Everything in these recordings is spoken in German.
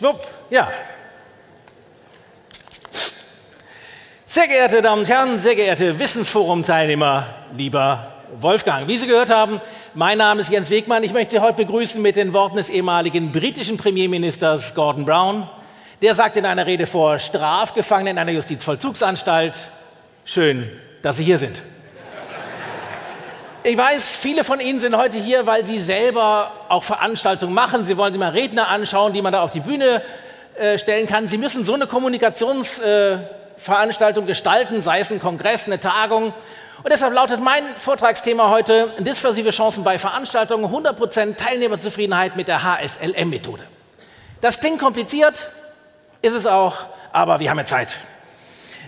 Schwupp, ja. Sehr geehrte Damen und Herren, sehr geehrte Wissensforum-Teilnehmer, lieber Wolfgang. Wie Sie gehört haben, mein Name ist Jens Wegmann. Ich möchte Sie heute begrüßen mit den Worten des ehemaligen britischen Premierministers Gordon Brown. Der sagt in einer Rede vor Strafgefangenen in einer Justizvollzugsanstalt, schön, dass Sie hier sind. Ich weiß, viele von Ihnen sind heute hier, weil Sie selber auch Veranstaltungen machen. Sie wollen sich mal Redner anschauen, die man da auf die Bühne äh, stellen kann. Sie müssen so eine Kommunikationsveranstaltung äh, gestalten, sei es ein Kongress, eine Tagung. Und deshalb lautet mein Vortragsthema heute dispersive Chancen bei Veranstaltungen, 100% Teilnehmerzufriedenheit mit der HSLM-Methode. Das klingt kompliziert, ist es auch, aber wir haben ja Zeit.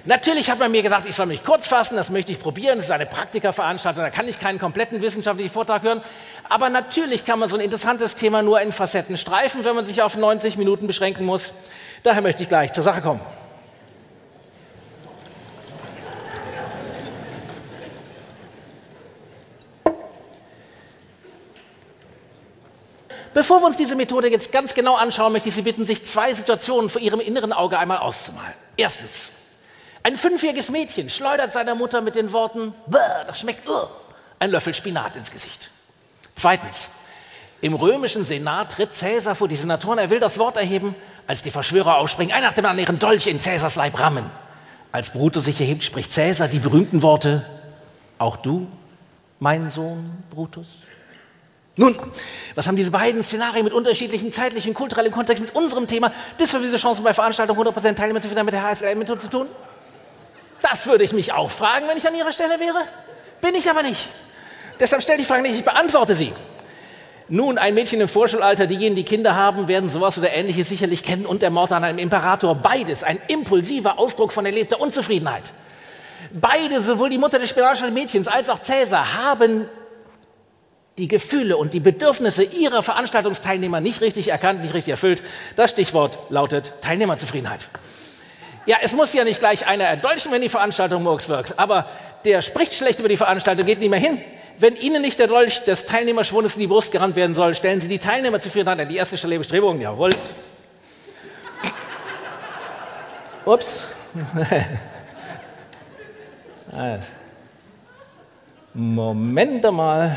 Natürlich hat man mir gesagt, ich soll mich kurz fassen, das möchte ich probieren. Das ist eine Praktikerveranstaltung, da kann ich keinen kompletten wissenschaftlichen Vortrag hören. Aber natürlich kann man so ein interessantes Thema nur in Facetten streifen, wenn man sich auf 90 Minuten beschränken muss. Daher möchte ich gleich zur Sache kommen. Bevor wir uns diese Methode jetzt ganz genau anschauen, möchte ich Sie bitten, sich zwei Situationen vor Ihrem inneren Auge einmal auszumalen. Erstens, ein fünfjähriges Mädchen schleudert seiner Mutter mit den Worten, das schmeckt uh, ein Löffel Spinat ins Gesicht. Zweitens, im römischen Senat tritt Cäsar vor die Senatoren, er will das Wort erheben, als die Verschwörer aufspringen, einer nach dem anderen ihren Dolch in Cäsars Leib rammen. Als Brutus sich erhebt, spricht Cäsar die berühmten Worte, auch du, mein Sohn Brutus? Nun, was haben diese beiden Szenarien mit unterschiedlichen zeitlichen, kulturellen Kontext mit unserem Thema diese Chancen bei Veranstaltungen 100% Teilnehmer zu finden mit der HSL-Methode zu tun? Das würde ich mich auch fragen, wenn ich an Ihrer Stelle wäre. Bin ich aber nicht. Deshalb stelle ich die Frage nicht, ich beantworte sie. Nun, ein Mädchen im Vorschulalter, diejenigen, die Kinder haben, werden sowas oder ähnliches sicherlich kennen und der Mord an einem Imperator. Beides ein impulsiver Ausdruck von erlebter Unzufriedenheit. Beide, sowohl die Mutter des spanischen Mädchens als auch Cäsar, haben die Gefühle und die Bedürfnisse ihrer Veranstaltungsteilnehmer nicht richtig erkannt, nicht richtig erfüllt. Das Stichwort lautet Teilnehmerzufriedenheit. Ja, es muss ja nicht gleich einer erdolchen, wenn die Veranstaltung Murks wirkt, aber der spricht schlecht über die Veranstaltung, geht nicht mehr hin. Wenn Ihnen nicht der Dolch des Teilnehmerschwundes in die Brust gerannt werden soll, stellen Sie die Teilnehmerzufriedenheit an die erste Stelle Bestrebungen. Jawohl. Ups. Moment mal.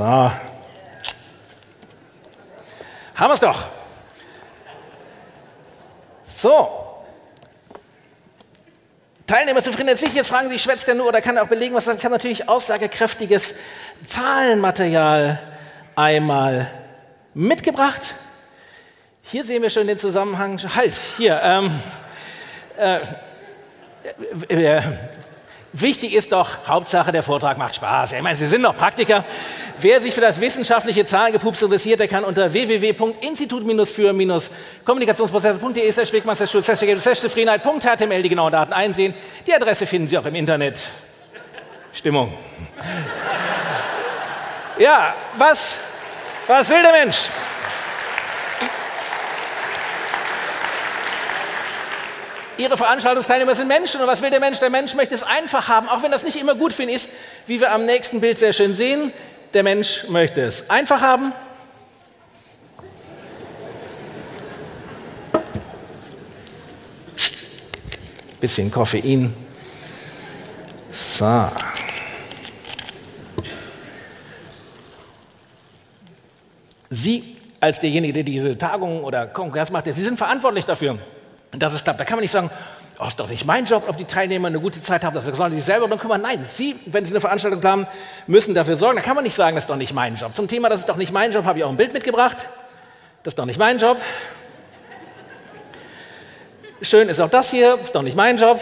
So. Haben wir es doch. So. Teilnehmer zufrieden. Jetzt wichtig, jetzt fragen Sie, schwätzt er nur oder kann er auch belegen, was Ich habe natürlich aussagekräftiges Zahlenmaterial einmal mitgebracht. Hier sehen wir schon den Zusammenhang. Halt, hier. Ähm, äh, äh, Wichtig ist doch, Hauptsache der Vortrag macht Spaß. Ich meine, Sie sind doch Praktiker. Wer sich für das wissenschaftliche Zahlengepups interessiert, der kann unter www.institut-für-kommunikationsprozesse.de slash Wegmann slash Zufriedenheit.html die genauen Daten einsehen. Die Adresse finden Sie auch im Internet. Stimmung. Ja, was, was will der Mensch? Ihre Veranstaltungsteilnehmer sind Menschen. Und was will der Mensch? Der Mensch möchte es einfach haben, auch wenn das nicht immer gut für ihn ist, wie wir am nächsten Bild sehr schön sehen. Der Mensch möchte es einfach haben. Bisschen Koffein. So. Sie als derjenige, der diese Tagung oder Kongress macht, Sie sind verantwortlich dafür dass es klappt. Da kann man nicht sagen, oh, ist doch nicht mein Job, ob die Teilnehmer eine gute Zeit haben, das sollen sie sich selber darum kümmern. Nein, Sie, wenn Sie eine Veranstaltung planen, müssen dafür sorgen. Da kann man nicht sagen, das ist doch nicht mein Job. Zum Thema, das ist doch nicht mein Job, habe ich auch ein Bild mitgebracht. Das ist doch nicht mein Job. Schön ist auch das hier, ist doch nicht mein Job.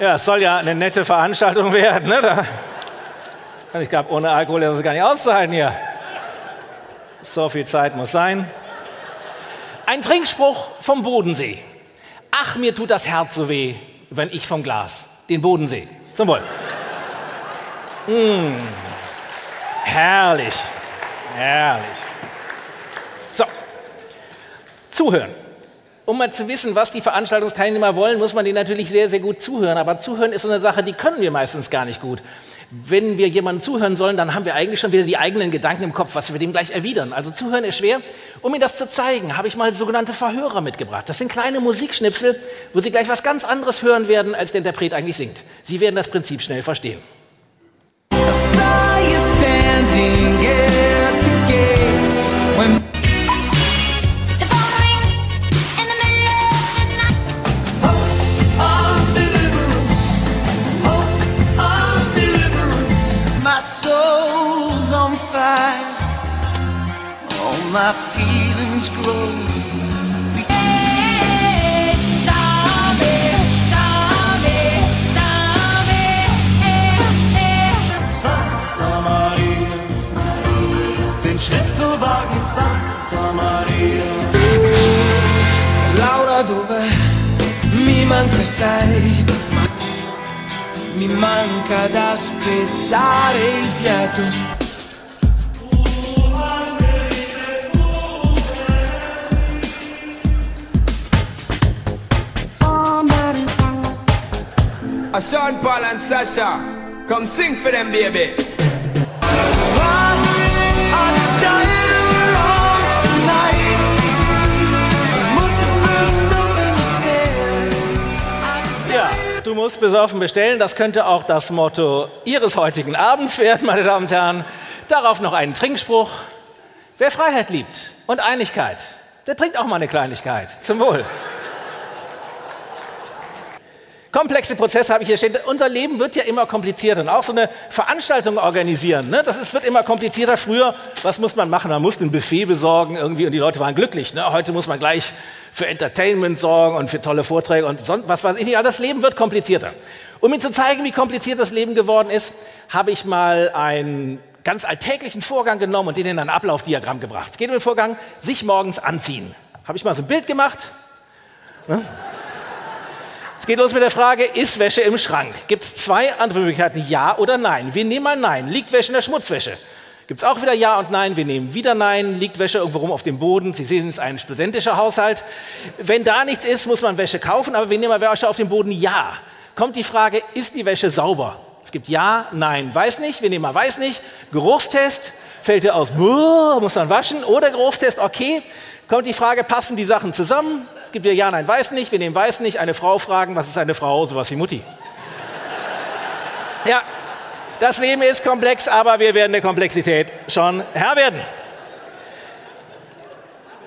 Ja, es soll ja eine nette Veranstaltung werden. Ne? Da, ich glaube, ohne Alkohol ist es gar nicht auszuhalten hier. So viel Zeit muss sein. Ein Trinkspruch vom Bodensee. Ach, mir tut das Herz so weh, wenn ich vom Glas den Bodensee. Zum Wohl. Mmh. Herrlich. Herrlich. So. Zuhören um mal zu wissen, was die Veranstaltungsteilnehmer wollen, muss man denen natürlich sehr, sehr gut zuhören. Aber zuhören ist so eine Sache, die können wir meistens gar nicht gut. Wenn wir jemandem zuhören sollen, dann haben wir eigentlich schon wieder die eigenen Gedanken im Kopf, was wir dem gleich erwidern. Also zuhören ist schwer. Um Ihnen das zu zeigen, habe ich mal sogenannte Verhörer mitgebracht. Das sind kleine Musikschnipsel, wo Sie gleich was ganz anderes hören werden, als der Interpret eigentlich singt. Sie werden das Prinzip schnell verstehen. my Schnitzelwagen Santa Maria. Laura dov'è? Mi manca sei, mi manca da spezzare il fiato A Sean Paul and Sasha, come sing for them, baby. Besoffen bestellen. Das könnte auch das Motto Ihres heutigen Abends werden, meine Damen und Herren. Darauf noch einen Trinkspruch. Wer Freiheit liebt und Einigkeit, der trinkt auch mal eine Kleinigkeit. Zum Wohl. Komplexe Prozesse habe ich hier stehen. Unser Leben wird ja immer komplizierter. Und auch so eine Veranstaltung organisieren, ne? das ist, wird immer komplizierter. Früher, was muss man machen? Man musste ein Buffet besorgen irgendwie und die Leute waren glücklich. Ne? Heute muss man gleich für Entertainment sorgen und für tolle Vorträge und sonst was weiß ich nicht. Ja, das Leben wird komplizierter. Um Ihnen zu zeigen, wie kompliziert das Leben geworden ist, habe ich mal einen ganz alltäglichen Vorgang genommen und den in ein Ablaufdiagramm gebracht. Es geht um den Vorgang, sich morgens anziehen. Habe ich mal so ein Bild gemacht. Ne? Geht los mit der Frage, ist Wäsche im Schrank? Gibt es zwei andere Möglichkeiten, ja oder nein? Wir nehmen mal nein. Liegt Wäsche in der Schmutzwäsche? Gibt es auch wieder ja und nein? Wir nehmen wieder nein. Liegt Wäsche irgendwo rum auf dem Boden? Sie sehen, es ist ein studentischer Haushalt. Wenn da nichts ist, muss man Wäsche kaufen, aber wir nehmen mal Wäsche auf dem Boden ja. Kommt die Frage, ist die Wäsche sauber? Es gibt ja, nein, weiß nicht. Wir nehmen mal weiß nicht. Geruchstest, fällt dir aus, muss man waschen. Oder Geruchstest, okay. Kommt die Frage, passen die Sachen zusammen? Gibt wieder Ja, Nein, Weiß nicht. Wir nehmen Weiß nicht. Eine Frau fragen, was ist eine Frau? Sowas wie Mutti. Ja, das Leben ist komplex, aber wir werden der Komplexität schon Herr werden.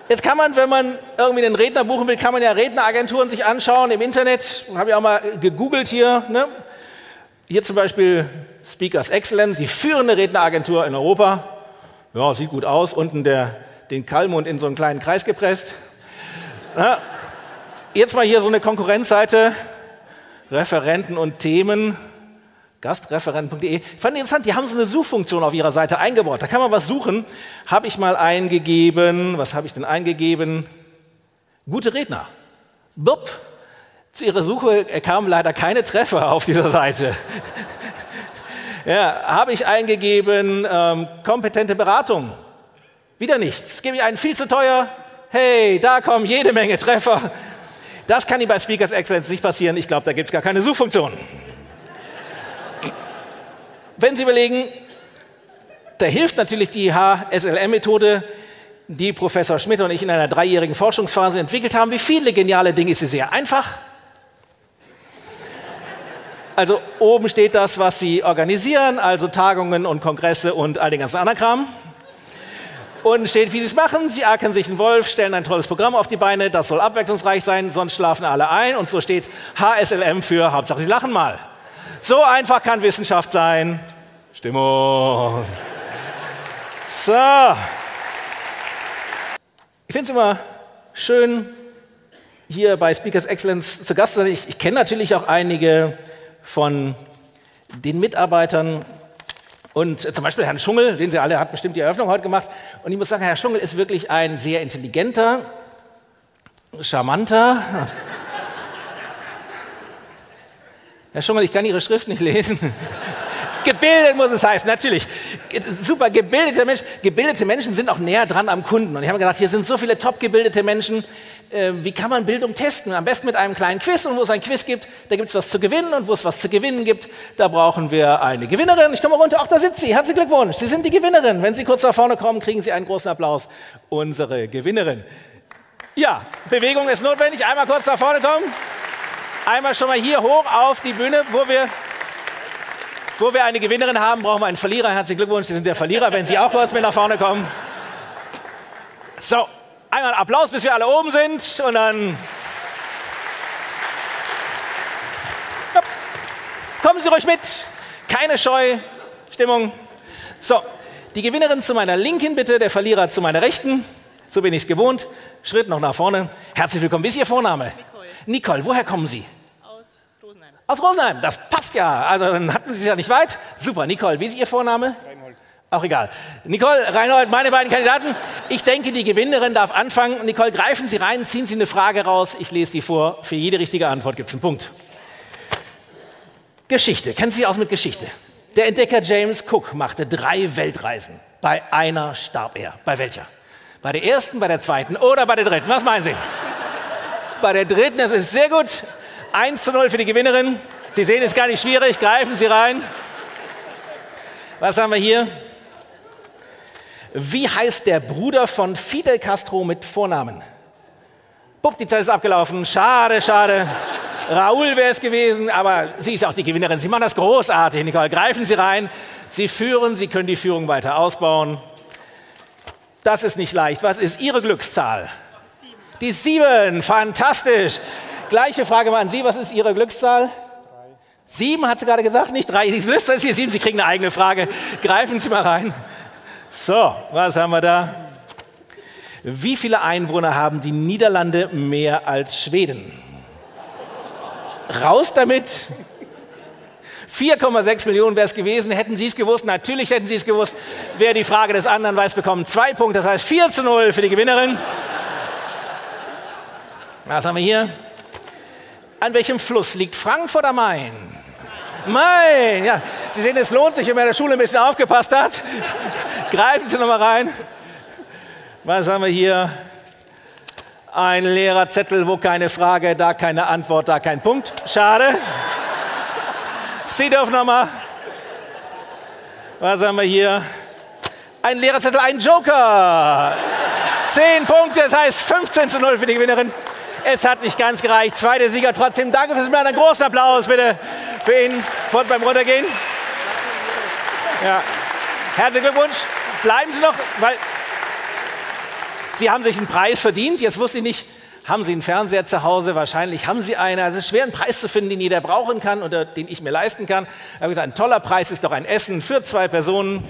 Jetzt kann man, wenn man irgendwie einen Redner buchen will, kann man ja Redneragenturen sich anschauen im Internet. Habe ich auch mal gegoogelt hier. Ne? Hier zum Beispiel Speakers Excellence, die führende Redneragentur in Europa. Ja, sieht gut aus. Unten der, den Kalmund in so einen kleinen Kreis gepresst. Jetzt mal hier so eine Konkurrenzseite, Referenten und Themen, gastreferenten.de. Ich fand interessant, die haben so eine Suchfunktion auf ihrer Seite eingebaut. Da kann man was suchen. Habe ich mal eingegeben, was habe ich denn eingegeben? Gute Redner. Bup. Zu ihrer Suche kamen leider keine Treffer auf dieser Seite. ja, habe ich eingegeben, ähm, kompetente Beratung. Wieder nichts. Gebe ich einen viel zu teuer, hey, da kommen jede Menge Treffer. Das kann Ihnen bei Speakers Excellence nicht passieren. Ich glaube, da gibt es gar keine Suchfunktion. Wenn Sie überlegen, da hilft natürlich die HSLM-Methode, die Professor Schmidt und ich in einer dreijährigen Forschungsphase entwickelt haben. Wie viele geniale Dinge ist sie sehr einfach. Also oben steht das, was Sie organisieren, also Tagungen und Kongresse und all den ganzen anderen Kram. Unten steht, wie sie es machen. Sie ackern sich einen Wolf, stellen ein tolles Programm auf die Beine. Das soll abwechslungsreich sein, sonst schlafen alle ein. Und so steht HSLM für Hauptsache, sie lachen mal. So einfach kann Wissenschaft sein. Stimmung. So. Ich finde es immer schön, hier bei Speakers Excellence zu Gast zu sein. Ich, ich kenne natürlich auch einige von den Mitarbeitern und zum Beispiel Herrn Schungel, den Sie alle, hat bestimmt die Eröffnung heute gemacht. Und ich muss sagen, Herr Schungel ist wirklich ein sehr intelligenter, charmanter. Herr Schungel, ich kann Ihre Schrift nicht lesen. Gebildet muss es heißen, natürlich. Super, gebildete Menschen. Gebildete Menschen sind auch näher dran am Kunden. Und ich habe gedacht, hier sind so viele top gebildete Menschen. Äh, wie kann man Bildung testen? Am besten mit einem kleinen Quiz. Und wo es ein Quiz gibt, da gibt es was zu gewinnen. Und wo es was zu gewinnen gibt, da brauchen wir eine Gewinnerin. Ich komme runter. Ach, da sitzt sie. Herzlichen Glückwunsch. Sie sind die Gewinnerin. Wenn Sie kurz nach vorne kommen, kriegen Sie einen großen Applaus. Unsere Gewinnerin. Ja, Bewegung ist notwendig. Einmal kurz nach vorne kommen. Einmal schon mal hier hoch auf die Bühne, wo wir wo wir eine Gewinnerin haben, brauchen wir einen Verlierer. Herzlichen Glückwunsch, Sie sind der Verlierer, wenn Sie auch kurz mit nach vorne kommen. So, einmal Applaus, bis wir alle oben sind und dann. Ups. Kommen Sie ruhig mit. Keine Scheu. Stimmung. So, die Gewinnerin zu meiner Linken bitte, der Verlierer zu meiner Rechten. So bin ich es gewohnt. Schritt noch nach vorne. Herzlich willkommen. Wie ist Ihr Vorname? Nicole. Nicole, woher kommen Sie? Aus Rosenheim, das passt ja. Also dann hatten Sie es ja nicht weit. Super, Nicole, wie ist Ihr Vorname? Reinhold. Auch egal. Nicole, Reinhold, meine beiden Kandidaten. Ich denke, die Gewinnerin darf anfangen. Nicole, greifen Sie rein, ziehen Sie eine Frage raus. Ich lese die vor. Für jede richtige Antwort gibt es einen Punkt. Geschichte. Kennen Sie sich aus mit Geschichte? Der Entdecker James Cook machte drei Weltreisen. Bei einer starb er. Bei welcher? Bei der ersten, bei der zweiten oder bei der dritten? Was meinen Sie? bei der dritten, das ist sehr gut. 1 zu 0 für die Gewinnerin. Sie sehen, ist gar nicht schwierig. Greifen Sie rein. Was haben wir hier? Wie heißt der Bruder von Fidel Castro mit Vornamen? Bupp, die Zeit ist abgelaufen. Schade, schade. Raoul wäre es gewesen, aber sie ist auch die Gewinnerin. Sie machen das großartig, Nicole. Greifen Sie rein. Sie führen, Sie können die Führung weiter ausbauen. Das ist nicht leicht. Was ist Ihre Glückszahl? Die sieben. Fantastisch. Gleiche Frage mal an Sie. Was ist Ihre Glückszahl? Drei. Sieben hat sie gerade gesagt, nicht drei. Die Glückszahl ist hier sieben. Sie kriegen eine eigene Frage. Greifen Sie mal rein. So, was haben wir da? Wie viele Einwohner haben die Niederlande mehr als Schweden? Raus damit. 4,6 Millionen wäre es gewesen. Hätten Sie es gewusst? Natürlich hätten Sie es gewusst. Wer die Frage des anderen weiß, bekommt zwei Punkte. Das heißt 4 zu 0 für die Gewinnerin. Was haben wir hier? An welchem Fluss liegt Frankfurt am Main? Main, ja. Sie sehen, es lohnt sich, wenn man in der Schule ein bisschen aufgepasst hat. Greifen Sie noch mal rein. Was haben wir hier? Ein leerer Zettel, wo keine Frage, da keine Antwort, da kein Punkt. Schade. Sie dürfen noch mal. Was haben wir hier? Ein leerer Zettel, ein Joker. Zehn Punkte, das heißt 15 zu 0 für die Gewinnerin. Es hat nicht ganz gereicht. Zweiter Sieger trotzdem. Danke fürs Mitmachen. Einen großen Applaus bitte für ihn Fort beim Runtergehen. Ja. Herzlichen Glückwunsch. Bleiben Sie noch, weil Sie haben sich einen Preis verdient. Jetzt wusste ich nicht, haben Sie einen Fernseher zu Hause? Wahrscheinlich haben Sie einen. Also es ist schwer, einen Preis zu finden, den jeder brauchen kann oder den ich mir leisten kann. Da ein toller Preis ist doch ein Essen für zwei Personen.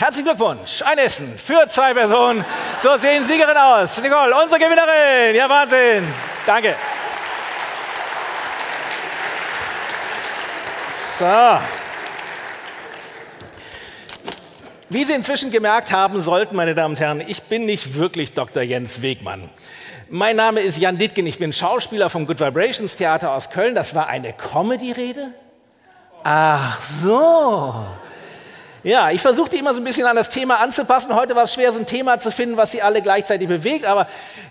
Herzlichen Glückwunsch, ein Essen für zwei Personen. So sehen Siegerin aus. Nicole, unsere Gewinnerin. Ja, Wahnsinn. Danke. So. Wie Sie inzwischen gemerkt haben sollten, meine Damen und Herren, ich bin nicht wirklich Dr. Jens Wegmann. Mein Name ist Jan Dittgen, ich bin Schauspieler vom Good Vibrations Theater aus Köln. Das war eine Comedy-Rede? Ach so. Ja, ich versuchte immer so ein bisschen an das Thema anzupassen. Heute war es schwer, so ein Thema zu finden, was Sie alle gleichzeitig bewegt. Aber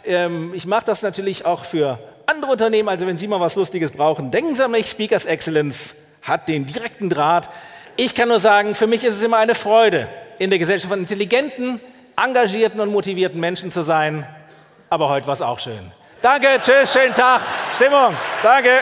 ähm, ich mache das natürlich auch für andere Unternehmen. Also wenn Sie mal was Lustiges brauchen, denken Sie an mich. Speakers Excellence hat den direkten Draht. Ich kann nur sagen, für mich ist es immer eine Freude, in der Gesellschaft von intelligenten, engagierten und motivierten Menschen zu sein. Aber heute war es auch schön. Danke, tschüss, schönen Tag. Stimmung. Danke.